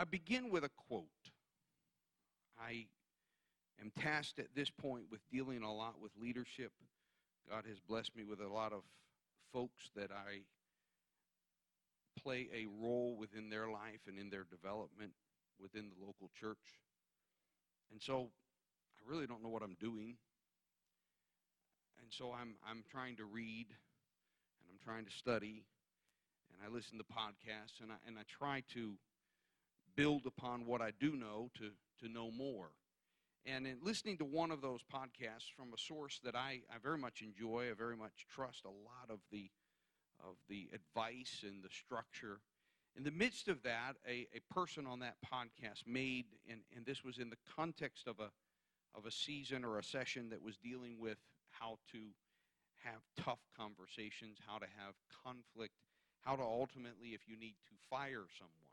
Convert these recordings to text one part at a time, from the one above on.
I begin with a quote. I am tasked at this point with dealing a lot with leadership. God has blessed me with a lot of folks that I play a role within their life and in their development within the local church. And so I really don't know what I'm doing. And so I'm, I'm trying to read and I'm trying to study and I listen to podcasts and I, and I try to build upon what I do know to, to know more. And in listening to one of those podcasts from a source that I, I very much enjoy, I very much trust a lot of the of the advice and the structure. In the midst of that, a, a person on that podcast made, and, and this was in the context of a of a season or a session that was dealing with how to have tough conversations, how to have conflict, how to ultimately, if you need to, fire someone.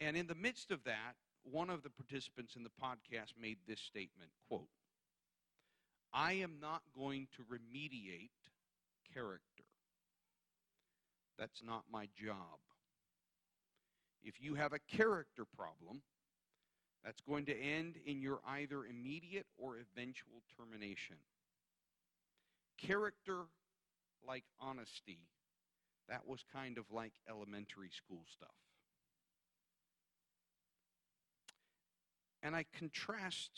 And in the midst of that, one of the participants in the podcast made this statement quote i am not going to remediate character. That's not my job. If you have a character problem that's going to end in your either immediate or eventual termination. Character like honesty that was kind of like elementary school stuff And I contrast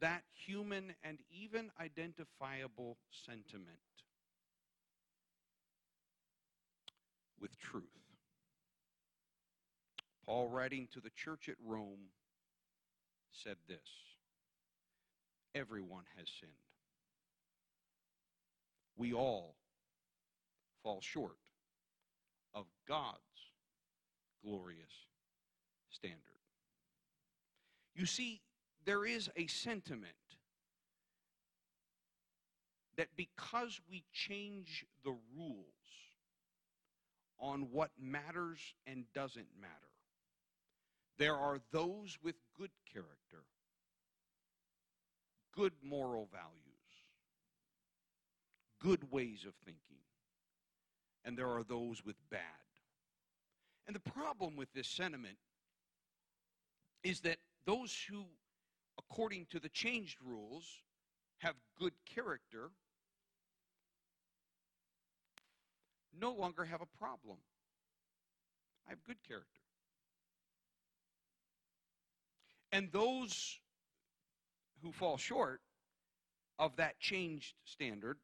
that human and even identifiable sentiment with truth. Paul, writing to the church at Rome, said this Everyone has sinned. We all fall short of God's glorious standard. You see, there is a sentiment that because we change the rules on what matters and doesn't matter, there are those with good character, good moral values, good ways of thinking, and there are those with bad. And the problem with this sentiment is that those who, according to the changed rules, have good character no longer have a problem. I have good character. And those who fall short of that changed standard,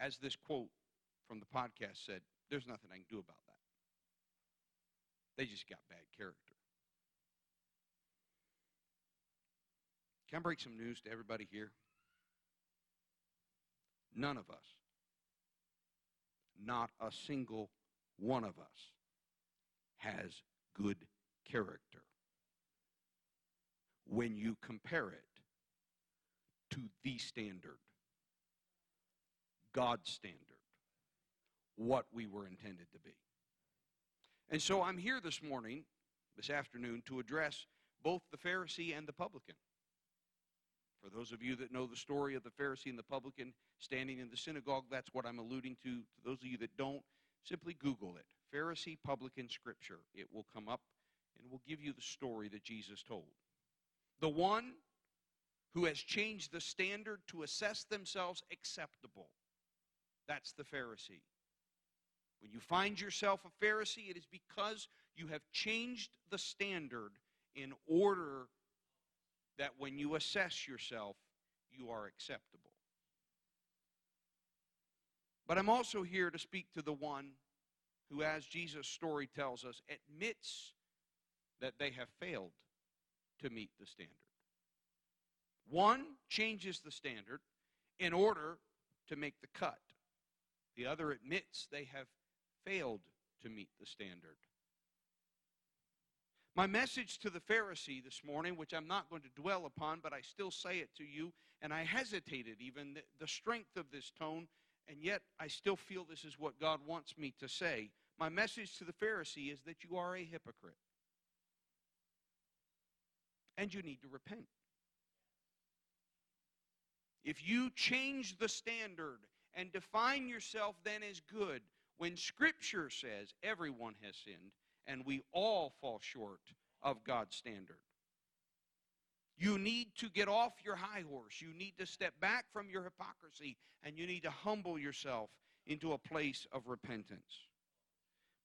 as this quote from the podcast said, there's nothing I can do about. They just got bad character. Can I break some news to everybody here? None of us, not a single one of us, has good character when you compare it to the standard, God's standard, what we were intended to be. And so I'm here this morning, this afternoon, to address both the Pharisee and the publican. For those of you that know the story of the Pharisee and the publican standing in the synagogue, that's what I'm alluding to. To those of you that don't, simply Google it Pharisee Publican Scripture. It will come up and will give you the story that Jesus told. The one who has changed the standard to assess themselves acceptable. That's the Pharisee. When you find yourself a Pharisee, it is because you have changed the standard in order that when you assess yourself, you are acceptable. But I'm also here to speak to the one who, as Jesus' story tells us, admits that they have failed to meet the standard. One changes the standard in order to make the cut, the other admits they have failed to meet the standard. My message to the Pharisee this morning, which I'm not going to dwell upon, but I still say it to you, and I hesitated even the, strength of this tone, and yet I still feel this is what God wants me to say. My message to the Pharisee is that you are a hypocrite. And you need to repent. If you change the standard and define yourself then as good, when Scripture says everyone has sinned and we all fall short of God's standard. You need to get off your high horse. You need to step back from your hypocrisy and you need to humble yourself into a place of repentance.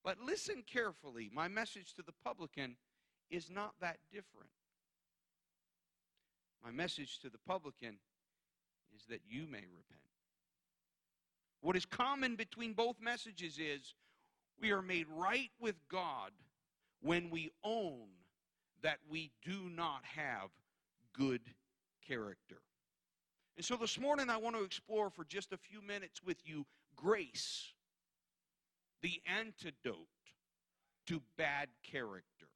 But listen carefully. My message to the publican is not that different. My message to the publican is that you may repent. What is common between both messages is we are made right with God when we own that we do not have good character. And so this morning I want to explore for just a few minutes with you grace, the antidote to bad character.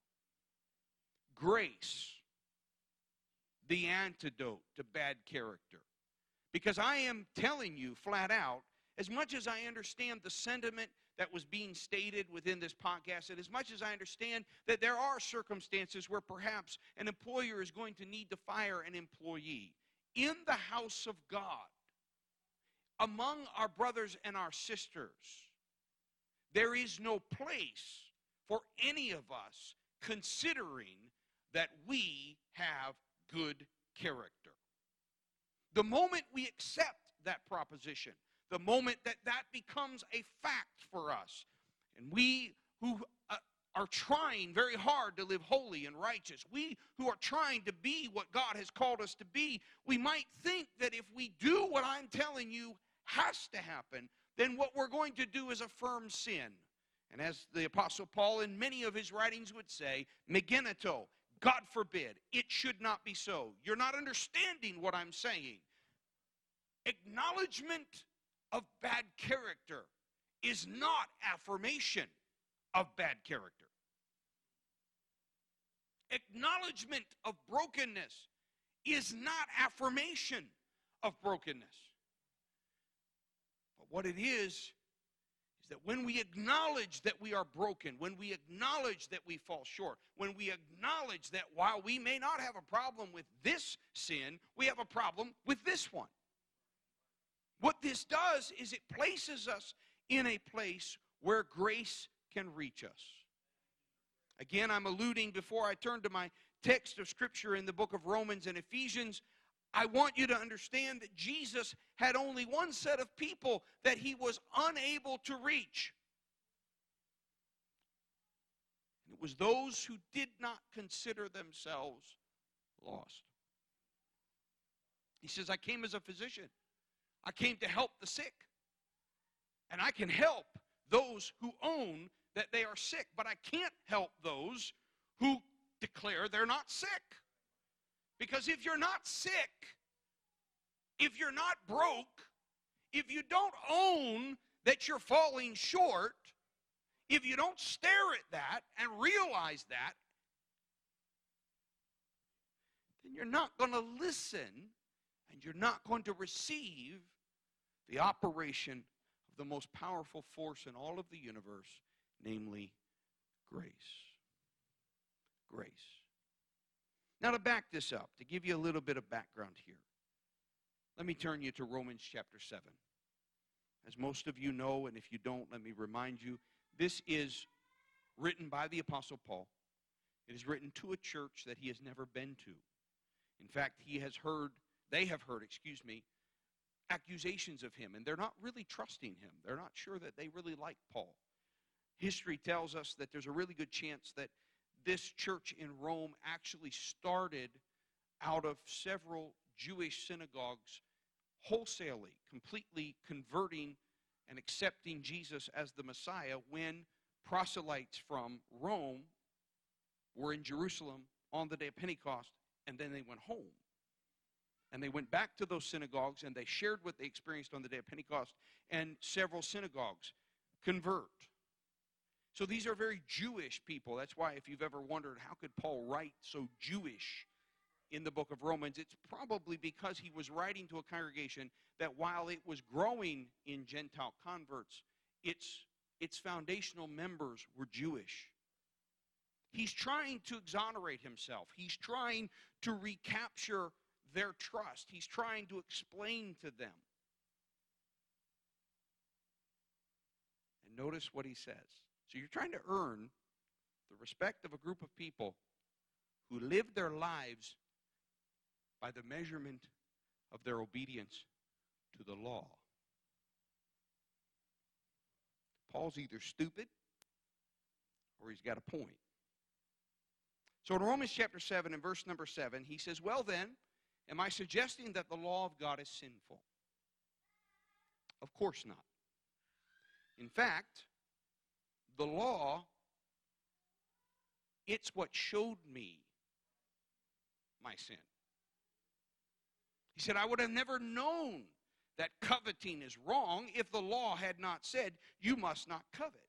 Grace, the antidote to bad character. Because I am telling you flat out, as much as I understand the sentiment that was being stated within this podcast, and as much as I understand that there are circumstances where perhaps an employer is going to need to fire an employee, in the house of God, among our brothers and our sisters, there is no place for any of us considering that we have good character. The moment we accept that proposition, the moment that that becomes a fact for us, and we who uh, are trying very hard to live holy and righteous, we who are trying to be what God has called us to be, we might think that if we do what I'm telling you has to happen, then what we're going to do is affirm sin. And as the Apostle Paul in many of his writings would say, me genoito, God forbid, it should not be so. You're not understanding what I'm saying. Acknowledgement of bad character is not affirmation of bad character. Acknowledgement of brokenness is not affirmation of brokenness. But what it is, is that when we acknowledge that we are broken, when we acknowledge that we fall short, when we acknowledge that while we may not have a problem with this sin, we have a problem with this one. What this does is it places us in a place where grace can reach us. Again, I'm alluding before I turn to my text of Scripture in the book of Romans and Ephesians. I want you to understand that Jesus had only one set of people that he was unable to reach. It was those who did not consider themselves lost. He says, I came as a physician. I came to help the sick. And I can help those who own that they are sick, but I can't help those who declare they're not sick. Because if you're not sick, if you're not broke, if you don't own that you're falling short, if you don't stare at that and realize that, then you're not going to listen and you're not going to receive the operation of the most powerful force in all of the universe, namely grace. Grace. Now, to back this up, to give you a little bit of background here, let me turn you to Romans chapter 7. As most of you know, and if you don't, let me remind you, this is written by the Apostle Paul. It is written to a church that he has never been to. In fact, he has heard, they have heard, excuse me, accusations of him, and they're not really trusting him. They're not sure that they really like Paul. History tells us that there's a really good chance that this church in Rome actually started out of several Jewish synagogues wholesalely, completely converting and accepting Jesus as the Messiah when proselytes from Rome were in Jerusalem on the day of Pentecost and then they went home and they went back to those synagogues and they shared what they experienced on the day of Pentecost, and several synagogues convert. So these are very Jewish people. That's why, if you've ever wondered how could Paul write so Jewish in the book of Romans, it's probably because he was writing to a congregation that while it was growing in Gentile converts, its, its foundational members were Jewish. He's trying to exonerate himself. He's trying to recapture their trust. He's trying to explain to them. And notice what he says. So you're trying to earn the respect of a group of people who live their lives by the measurement of their obedience to the law. Paul's either stupid or he's got a point. So in Romans chapter 7 and verse number 7, he says, Well then, am I suggesting that the law of God is sinful? Of course not. In fact, the law, it's what showed me my sin. He said, I would have never known that coveting is wrong if the law had not said, You must not covet.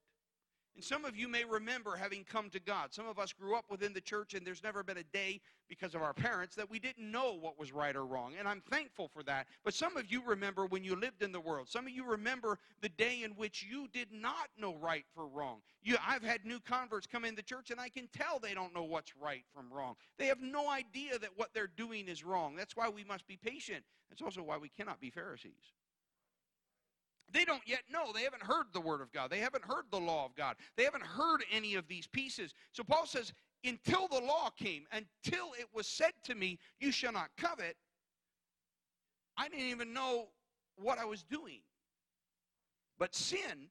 And some of you may remember having come to God. Some of us grew up within the church, and there's never been a day because of our parents that we didn't know what was right or wrong. And I'm thankful for that. But some of you remember when you lived in the world. Some of you remember the day in which you did not know right for wrong. You, I've had new converts come in the church, and I can tell they don't know what's right from wrong. They have no idea that what they're doing is wrong. That's why we must be patient. That's also why we cannot be Pharisees. They don't yet know. They haven't heard the Word of God. They haven't heard the law of God. They haven't heard any of these pieces. So Paul says, until the law came, until it was said to me, you shall not covet, I didn't even know what I was doing. But sin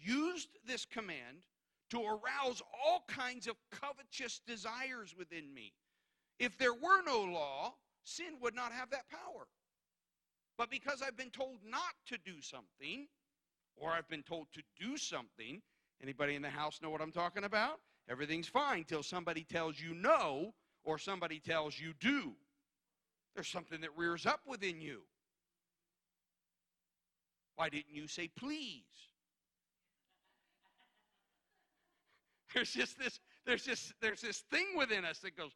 used this command to arouse all kinds of covetous desires within me. If there were no law, sin would not have that power. But because I've been told not to do something, or I've been told to do something, anybody in the house know what I'm talking about? Everything's fine till somebody tells you no, or somebody tells you do. There's something that rears up within you. Why didn't you say please? There's just this, there's just there's this thing within us that goes,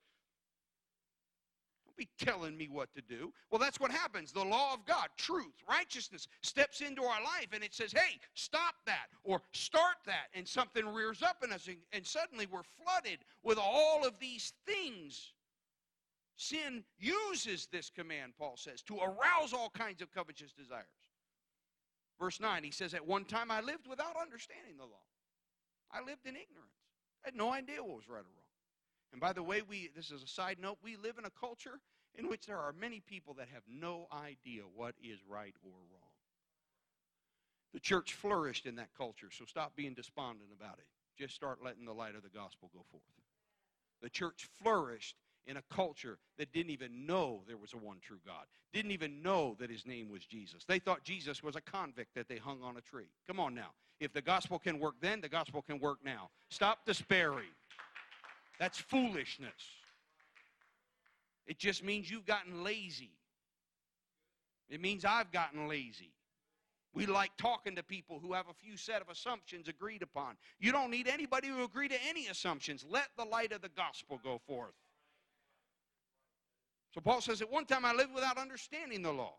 be telling me what to do. Well, that's what happens. The law of God, truth, righteousness steps into our life and it says, hey, stop that or start that. And something rears up in us and, and suddenly we're flooded with all of these things. Sin uses this command, Paul says, to arouse all kinds of covetous desires. Verse 9, he says, At one time I lived without understanding the law. I lived in ignorance. I had no idea what was right or wrong. And by the way, we this is a side note, we live in a culture in which there are many people that have no idea what is right or wrong. The church flourished in that culture, so stop being despondent about it. Just start letting the light of the gospel go forth. The church flourished in a culture that didn't even know there was a one true God, didn't even know that his name was Jesus. They thought Jesus was a convict that they hung on a tree. Come on now. If the gospel can work then, the gospel can work now. Stop despairing. That's foolishness. It just means you've gotten lazy. It means I've gotten lazy. We like talking to people who have a few set of assumptions agreed upon. You don't need anybody to agree to any assumptions. Let the light of the gospel go forth. So Paul says, At one time I lived without understanding the law.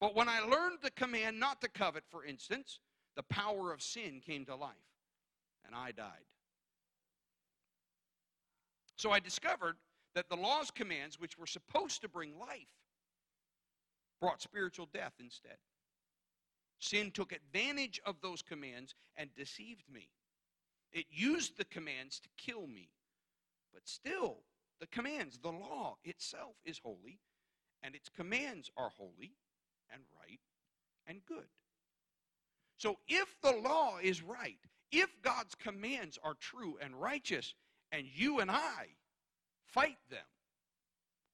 But when I learned the command not to covet, for instance, the power of sin came to life, and I died. So I discovered that the law's commands, which were supposed to bring life, brought spiritual death instead. Sin took advantage of those commands and deceived me. It used the commands to kill me. But still, the commands, the law itself is holy, and its commands are holy and right and good. So if the law is right, if God's commands are true and righteous, and you and I fight them,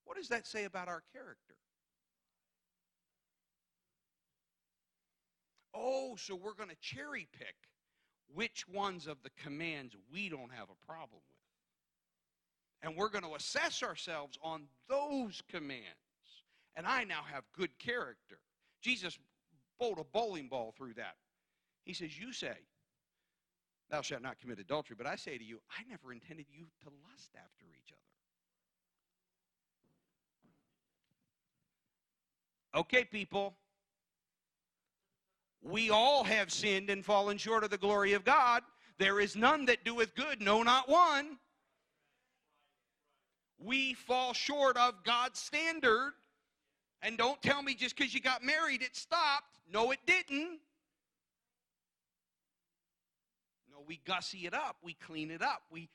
what does that say about our character? Oh, so we're going to cherry pick which ones of the commands we don't have a problem with. And we're going to assess ourselves on those commands. And I now have good character. Jesus bowled a bowling ball through that. He says, You say, Thou shalt not commit adultery. But I say to you, I never intended you to lust after each other. Okay, people. We all have sinned and fallen short of the glory of God. There is none that doeth good, no, not one. We fall short of God's standard. And don't tell me just because you got married it stopped. No, it didn't. We gussy it up, we clean it up, we,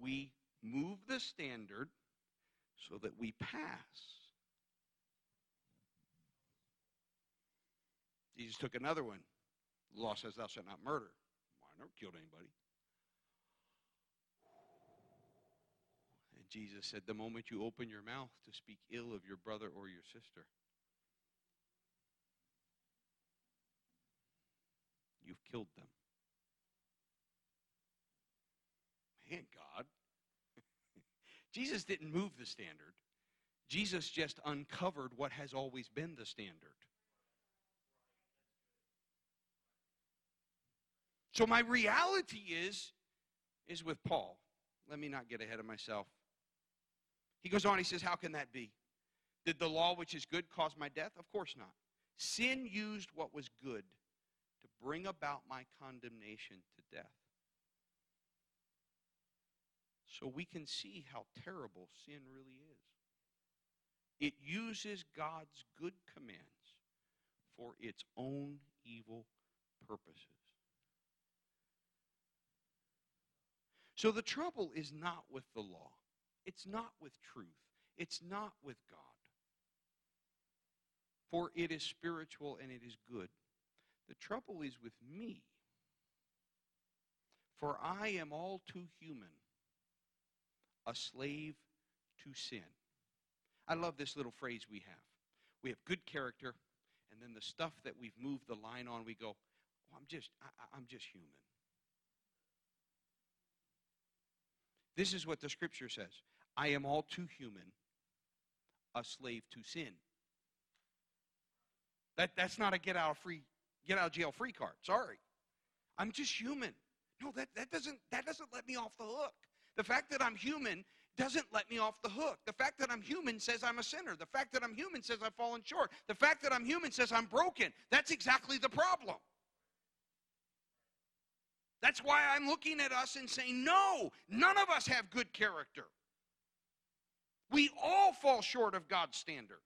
we move the standard so that we pass. Jesus took another one. The law says, Thou shalt not murder. Well, I never killed anybody. And Jesus said, The moment you open your mouth to speak ill of your brother or your sister, you've killed them. Man, God. Jesus didn't move the standard. Jesus just uncovered what has always been the standard. So my reality is is with Paul. Let me not get ahead of myself. He goes on, he says, How can that be? Did the law which is good cause my death? Of course not. Sin used what was good to bring about my condemnation to death. So we can see how terrible sin really is. It uses God's good commands for its own evil purposes. So the trouble is not with the law, it's not with truth, it's not with God. For it is spiritual and it is good. The trouble is with me. For I am all too human, a slave to sin. I love this little phrase we have. We have good character, and then the stuff that we've moved the line on, we go, oh, I'm just, I, I'm just human. This is what the scripture says I am all too human, a slave to sin. That, that's not a get out of free get out of jail free card. Sorry. I'm just human. No, that, that doesn't that doesn't let me off the hook. The fact that I'm human doesn't let me off the hook. The fact that I'm human says I'm a sinner. The fact that I'm human says I've fallen short. The fact that I'm human says I'm broken. That's exactly the problem. That's why I'm looking at us and saying, no, none of us have good character. We all fall short of God's standard.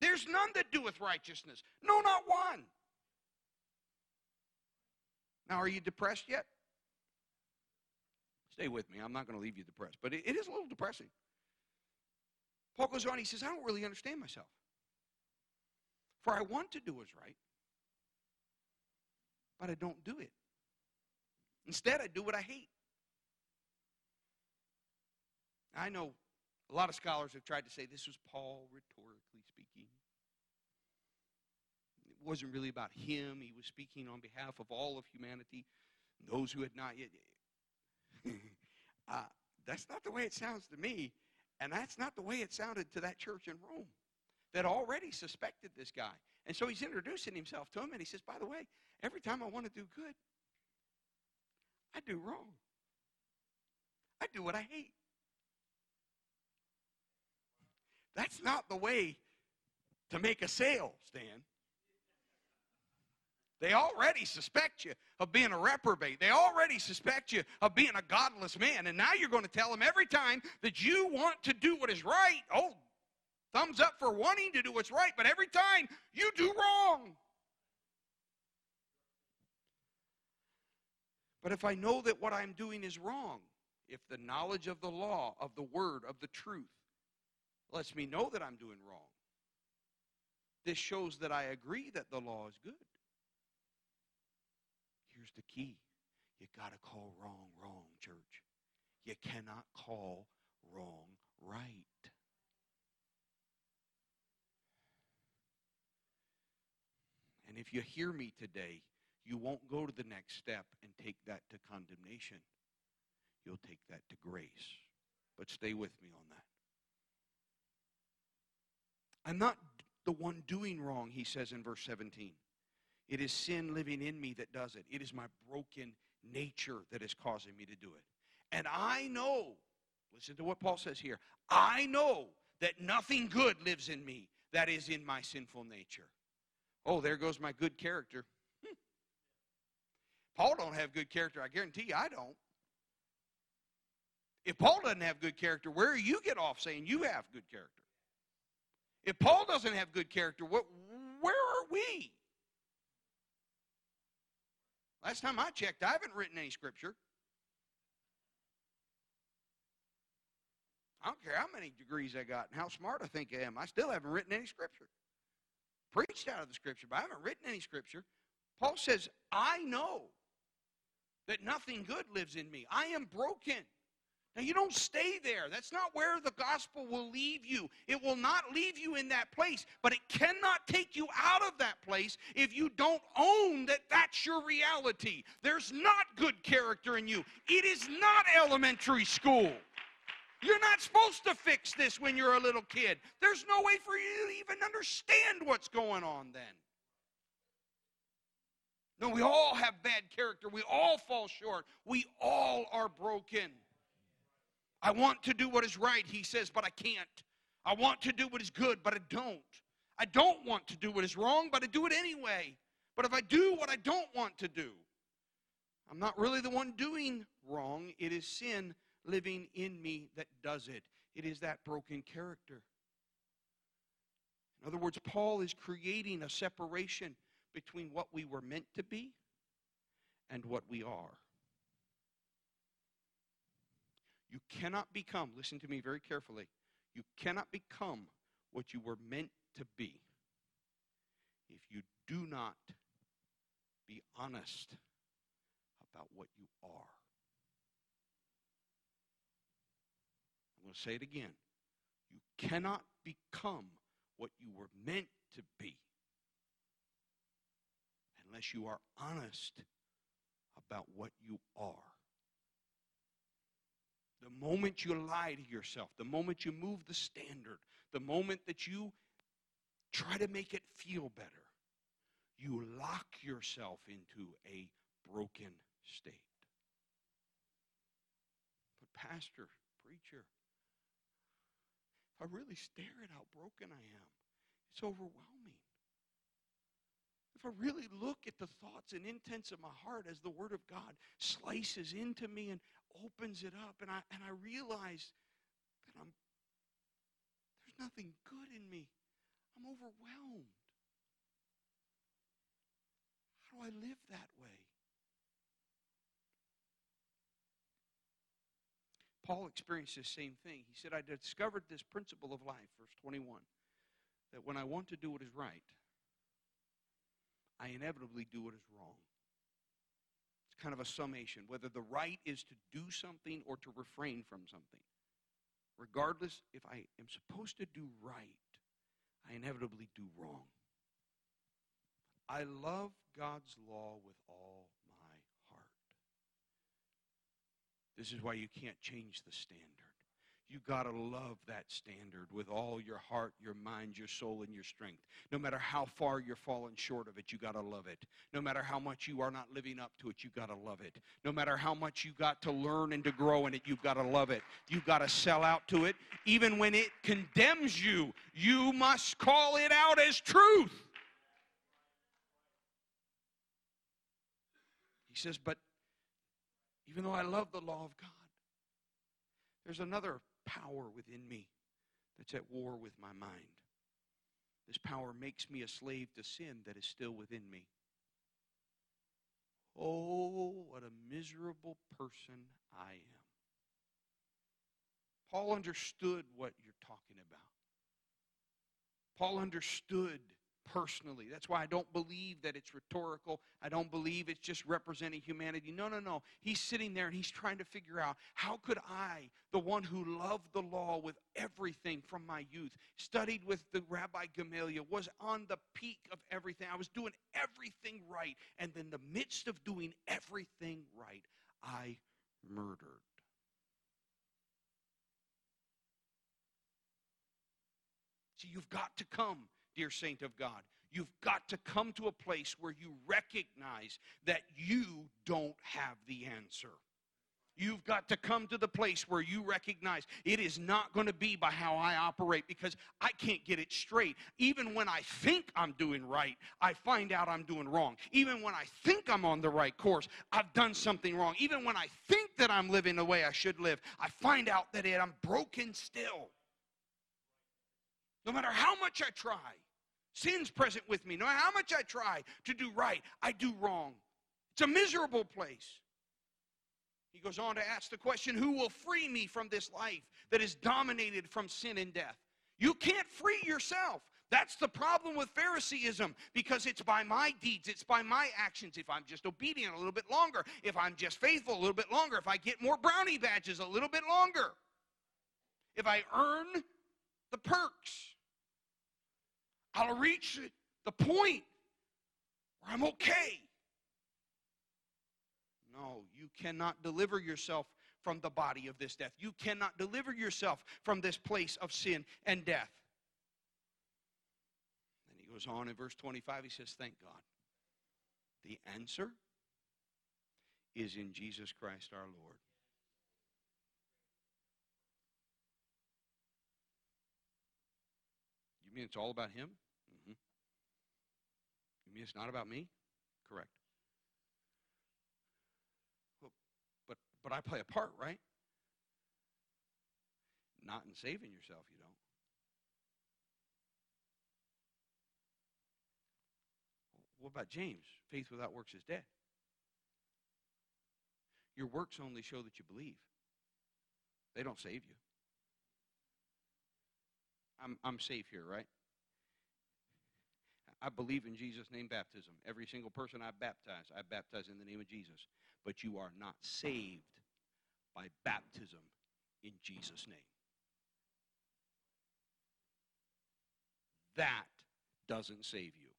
There's none that doeth righteousness. No, not one. Now, are you depressed yet? Stay with me. I'm not going to leave you depressed, but it, it is a little depressing. Paul goes on, he says, I don't really understand myself. For I want to do what's right, but I don't do it. Instead, I do what I hate. I know a lot of scholars have tried to say this was Paul rhetorically speaking. It wasn't really about him. He was speaking on behalf of all of humanity, those who had not yet. uh, that's not the way it sounds to me. And that's not the way it sounded to that church in Rome that already suspected this guy. And so he's introducing himself to him, and he says, By the way, every time I want to do good, I do wrong. I do what I hate. That's not the way to make a sale, Stan. They already suspect you of being a reprobate. They already suspect you of being a godless man. And now you're going to tell them every time that you want to do what is right, oh, thumbs up for wanting to do what's right, but every time you do wrong. But if I know that what I'm doing is wrong, if the knowledge of the law, of the word, of the truth lets me know that I'm doing wrong, this shows that I agree that the law is good. Here's the key you got to call wrong wrong, church. You cannot call wrong right. And if you hear me today, you won't go to the next step and take that to condemnation. You'll take that to grace. But stay with me on that. I'm not the one doing wrong, he says in verse 17. It is sin living in me that does it. It is my broken nature that is causing me to do it. And I know, listen to what Paul says here I know that nothing good lives in me that is in my sinful nature. Oh, there goes my good character. Hmm. Paul don't have good character. I guarantee you I don't. If Paul doesn't have good character, where do you get off saying you have good character? If Paul doesn't have good character, what, where are we? Last time I checked, I haven't written any scripture. I don't care how many degrees I got and how smart I think I am. I still haven't written any scripture. Preached out of the scripture, but I haven't written any scripture. Paul says, I know that nothing good lives in me. I am broken. Now, you don't stay there. That's not where the gospel will leave you. It will not leave you in that place, but it cannot take you out of that place if you don't own that that's your reality. There's not good character in you, it is not elementary school. You're not supposed to fix this when you're a little kid. There's no way for you to even understand what's going on then. No, we all have bad character. We all fall short. We all are broken. I want to do what is right, he says, but I can't. I want to do what is good, but I don't. I don't want to do what is wrong, but I do it anyway. But if I do what I don't want to do, I'm not really the one doing wrong. It is sin living in me that does it. It is that broken character. In other words, Paul is creating a separation between what we were meant to be and what we are. You cannot become, listen to me very carefully, you cannot become what you were meant to be if you do not be honest about what you are. I'm going to say it again. You cannot become what you were meant to be unless you are honest about what you are. The moment you lie to yourself, the moment you move the standard, the moment that you try to make it feel better, you lock yourself into a broken state. But, Pastor, preacher, if I really stare at how broken I am, it's overwhelming. If I really look at the thoughts and intents of my heart as the Word of God slices into me and opens it up, and I, and I realize that I'm, there's nothing good in me, I'm overwhelmed. How do I live that way? Paul experienced the same thing. He said, I discovered this principle of life, verse 21, that when I want to do what is right, I inevitably do what is wrong. Kind of a summation whether the right is to do something or to refrain from something. Regardless, if I am supposed to do right, I inevitably do wrong. I love God's law with all my heart. This is why you can't change the standard. You got to love that standard with all your heart, your mind, your soul, and your strength. No matter how far you're falling short of it, you got to love it. No matter how much you are not living up to it, you got to love it. No matter how much you got to learn and to grow in it, you've got to love it. You've got to sell out to it. Even when it condemns you, you must call it out as truth. He says, but even though I love the law of God, there's another power within me that's at war with my mind. This power makes me a slave to sin that is still within me. Oh, what a miserable person I am. Paul understood what you're talking about. Paul understood personally. That's why I don't believe that it's rhetorical. I don't believe it's just representing humanity. No, no, no. He's sitting there and he's trying to figure out how could I, the one who loved the law with everything from my youth, studied with the Rabbi Gamaliel, was on the peak of everything. I was doing everything right. And in the midst of doing everything right, I murdered. See, you've got to come dear saint of God. You've got to come to a place where you recognize that you don't have the answer. You've got to come to the place where you recognize it is not going to be by how I operate because I can't get it straight. Even when I think I'm doing right, I find out I'm doing wrong. Even when I think I'm on the right course, I've done something wrong. Even when I think that I'm living the way I should live, I find out that I'm broken still. No matter how much I try, sin's present with me. No matter how much I try to do right, I do wrong. It's a miserable place. He goes on to ask the question Who will free me from this life that is dominated from sin and death? You can't free yourself. That's the problem with Phariseeism because it's by my deeds, it's by my actions. If I'm just obedient a little bit longer, if I'm just faithful a little bit longer, if I get more brownie badges a little bit longer, if I earn the perks, I'll reach the point where I'm okay. No, you cannot deliver yourself from the body of this death. You cannot deliver yourself from this place of sin and death. Then he goes on in verse 25, he says, Thank God. The answer is in Jesus Christ our Lord. You mean it's all about Him? Mm-hmm. You mean it's not about me? Correct. but but I play a part, right? Not in saving yourself, you don't. What about James? Faith without works is dead. Your works only show that you believe. They don't save you. I'm I'm safe here, right? I believe in Jesus' name baptism. Every single person I baptize, I baptize in the name of Jesus. But you are not saved by baptism in Jesus' name. That doesn't save you.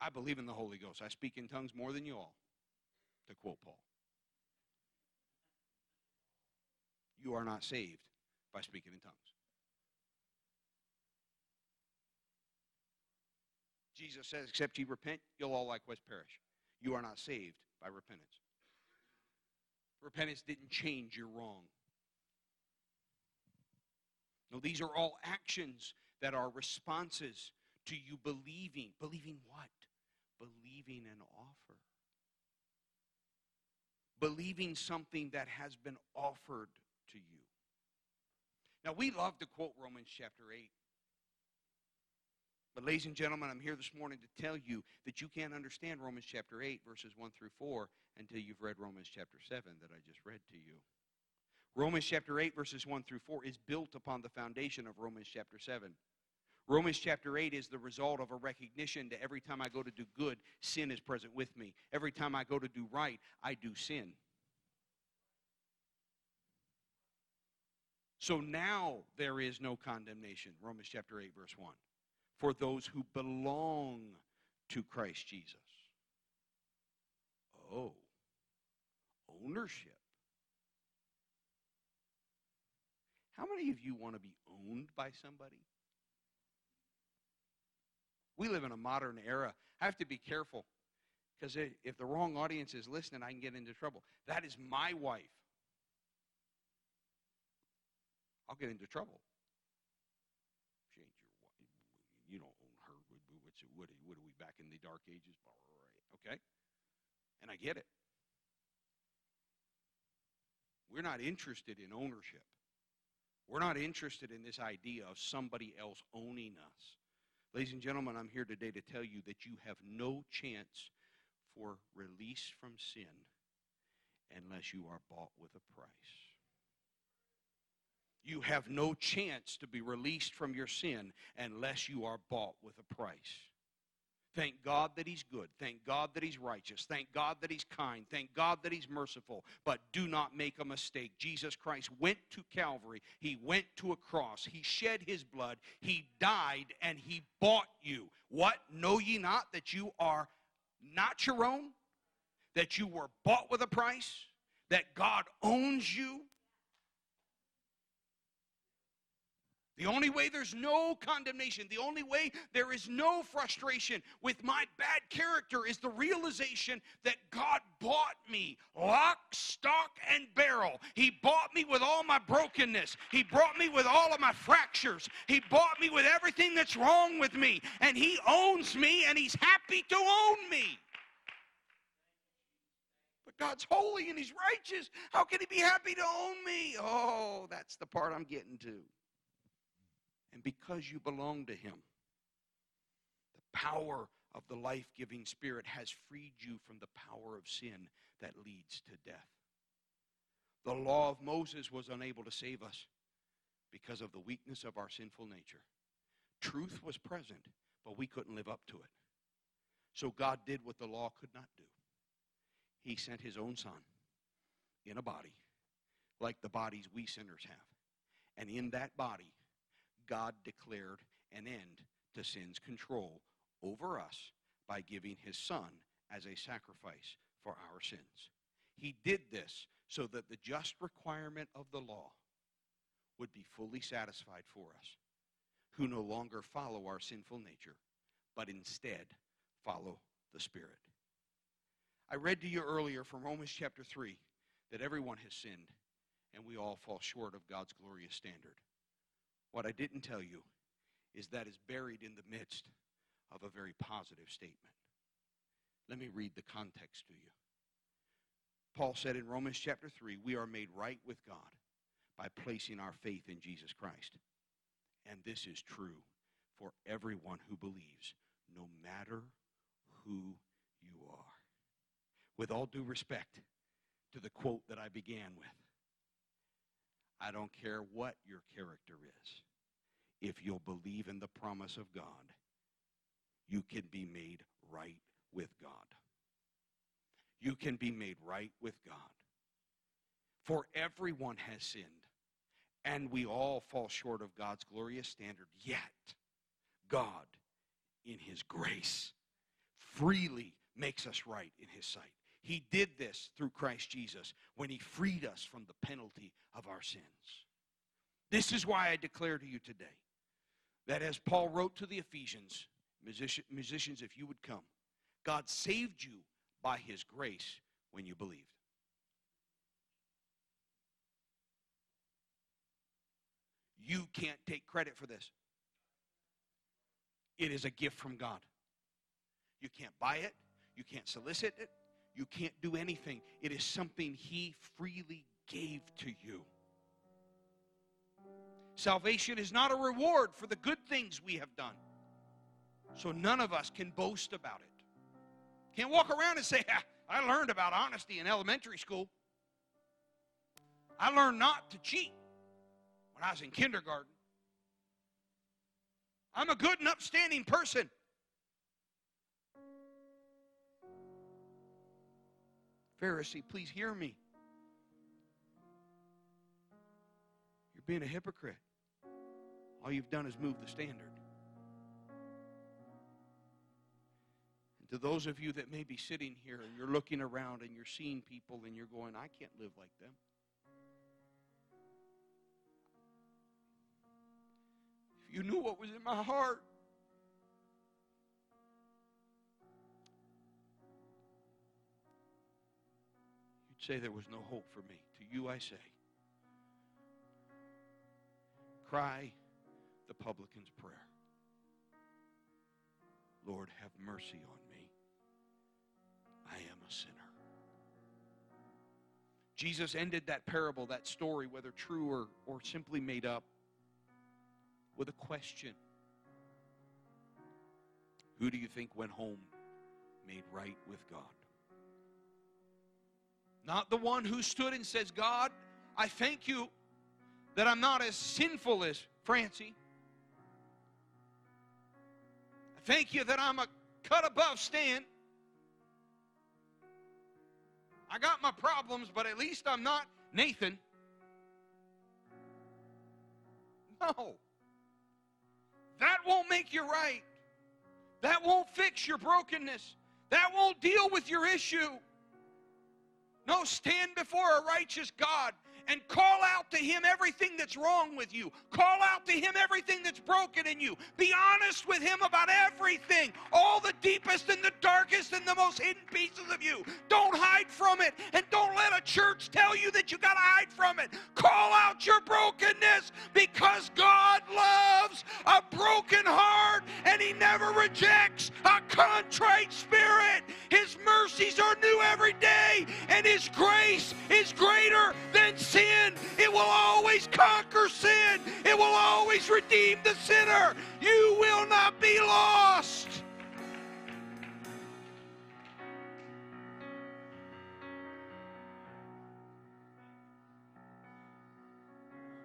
I believe in the Holy Ghost. I speak in tongues more than you all, to quote Paul. You are not saved by speaking in tongues. Jesus says, except ye repent, you'll all likewise perish. You are not saved by repentance. Repentance didn't change your wrong. No, these are all actions that are responses to you believing. Believing what? Believing an offer. Believing something that has been offered to you. Now, we love to quote Romans chapter 8. But, ladies and gentlemen, I'm here this morning to tell you that you can't understand Romans chapter 8, verses 1 through 4, until you've read Romans chapter 7 that I just read to you. Romans chapter 8, verses 1 through 4 is built upon the foundation of Romans chapter 7. Romans chapter 8 is the result of a recognition that every time I go to do good, sin is present with me. Every time I go to do right, I do sin. So now there is no condemnation. Romans chapter 8, verse 1 for those who belong to Christ Jesus. Oh, ownership. How many of you want to be owned by somebody? We live in a modern era. I have to be careful because if the wrong audience is listening, I can get into trouble. That is my wife. I'll get into trouble. Change your, you don't own her. What, do we, what are we back in the dark ages? Okay? And I get it. We're not interested in ownership. We're not interested in this idea of somebody else owning us. Ladies and gentlemen, I'm here today to tell you that you have no chance for release from sin unless you are bought with a price you have no chance to be released from your sin unless you are bought with a price. Thank God that He's good. Thank God that He's righteous. Thank God that He's kind. Thank God that He's merciful. But do not make a mistake. Jesus Christ went to Calvary. He went to a cross. He shed His blood. He died and He bought you. What? Know ye not that you are not your own? That you were bought with a price? That God owns you? The only way there's no condemnation, the only way there is no frustration with my bad character is the realization that God bought me lock, stock, and barrel. He bought me with all my brokenness. He brought me with all of my fractures. He bought me with everything that's wrong with me. And He owns me and He's happy to own me. But God's holy and He's righteous. How can He be happy to own me? Oh, that's the part I'm getting to and because you belong to Him, the power of the life giving Spirit has freed you from the power of sin that leads to death. The law of Moses was unable to save us because of the weakness of our sinful nature. Truth was present, but we couldn't live up to it. So God did what the law could not do. He sent his own son in a body, like the bodies we sinners have. And in that body, God declared an end to sin's control over us by giving his son as a sacrifice for our sins. He did this so that the just requirement of the law would be fully satisfied for us, who no longer follow our sinful nature, but instead follow the Spirit. I read to you earlier from Romans chapter 3 that everyone has sinned and we all fall short of God's glorious standard. What I didn't tell you is that is buried in the midst of a very positive statement. Let me read the context to you. Paul said in Romans chapter 3, we are made right with God by placing our faith in Jesus Christ. And this is true for everyone who believes, no matter who you are. With all due respect to the quote that I began with, I don't care what your character is. If you'll believe in the promise of God, you can be made right with God. You can be made right with God. For everyone has sinned, and we all fall short of God's glorious standard. Yet, God, in His grace, freely makes us right in His sight. He did this through Christ Jesus when He freed us from the penalty of our sins. This is why I declare to you today that as Paul wrote to the Ephesians, musician, musicians, if you would come, God saved you by His grace when you believed. You can't take credit for this. It is a gift from God. You can't buy it. You can't solicit it. You can't do anything. It is something He freely gave to you. Salvation is not a reward for the good things we have done. So none of us can boast about it. Can't walk around and say, I learned about honesty in elementary school. I learned not to cheat when I was in kindergarten. I'm a good and upstanding person. Pharisee, please hear me. You're being a hypocrite. All you've done is move the standard. And to those of you that may be sitting here and you're looking around and you're seeing people and you're going, I can't live like them. If you knew what was in my heart, say there was no hope for me. To you I say, cry the publican's prayer. Lord, have mercy on me. I am a sinner. Jesus ended that parable, that story, whether true or, or simply made up, with a question Who do you think went home made right with God? Not the one who stood and says, God, I thank you that I'm not as sinful as Francie. I thank you that I'm a cut above Stan. I got my problems, but at least I'm not Nathan. No. That won't make you right. That won't fix your brokenness. That won't deal with your issue. No, stand before a righteous God and call out to Him everything that's wrong with you. Call out to Him everything that's broken in you. Be honest with Him about everything, all the deepest and the darkest and the most hidden pieces of you. Don't hide from it, and don't let a church tell you that you got to hide from it. Call out your brokenness because God loves a broken heart and He never rejects a contrite spirit mercies are new every day, and His grace is greater than sin. It will always conquer sin, it will always redeem the sinner. You will not be lost.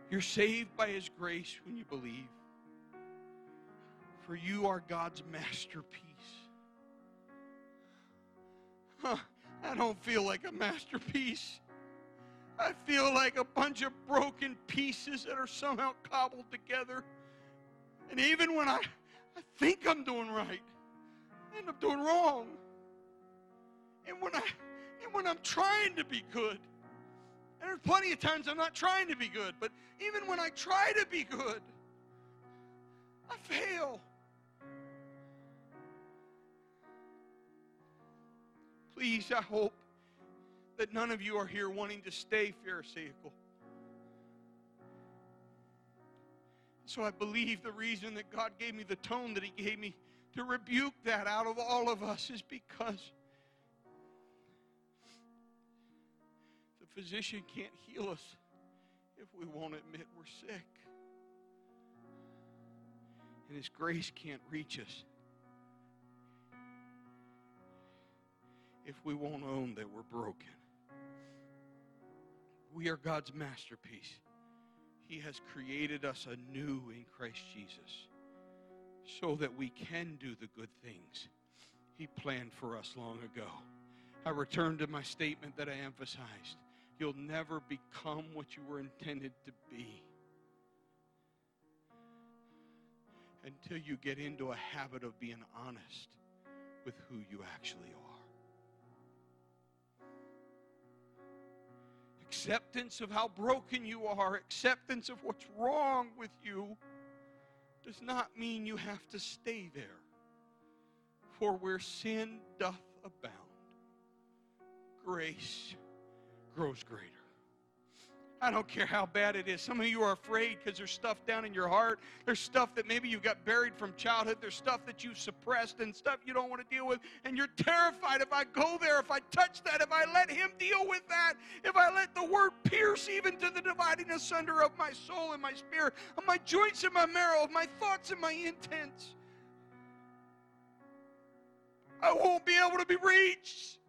You're saved by His grace when you believe, for you are God's masterpiece. Huh, I don't feel like a masterpiece. I feel like a bunch of broken pieces that are somehow cobbled together. And even when I, I think I'm doing right, I end up doing wrong. And when I and when I'm trying to be good, and there's plenty of times I'm not trying to be good, but even when I try to be good, I fail. Please, I hope that none of you are here wanting to stay Pharisaical. So I believe the reason that God gave me the tone that He gave me to rebuke that out of all of us is because the physician can't heal us if we won't admit we're sick. And His grace can't reach us if we won't own that we're broken. We are God's masterpiece. He has created us anew in Christ Jesus so that we can do the good things He planned for us long ago. I return to my statement that I emphasized. You'll never become what you were intended to be until you get into a habit of being honest with who you actually are. Acceptance of how broken you are, acceptance of what's wrong with you, does not mean you have to stay there. For where sin doth abound, grace grows greater. I don't care how bad it is. Some of you are afraid because there's stuff down in your heart. There's stuff that maybe you got buried from childhood. There's stuff that you've suppressed and stuff you don't want to deal with. And you're terrified if I go there, if I touch that, if I let Him deal with that, if I let the Word pierce even to the dividing asunder of my soul and my spirit, of my joints and my marrow, of my thoughts and my intents. I won't be able to be reached.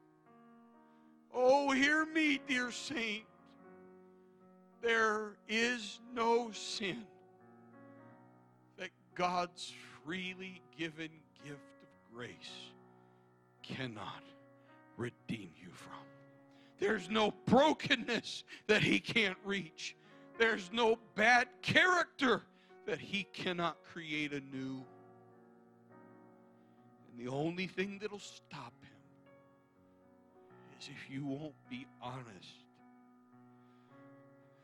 Oh, hear me, dear saint there is no sin that God's freely given gift of grace cannot redeem you from. There's no brokenness that He can't reach. There's no bad character that He cannot create anew. And the only thing that'll stop Him is if you won't be honest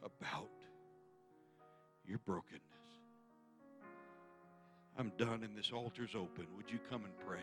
about your brokenness. I'm done and this altar's open. Would you come and pray?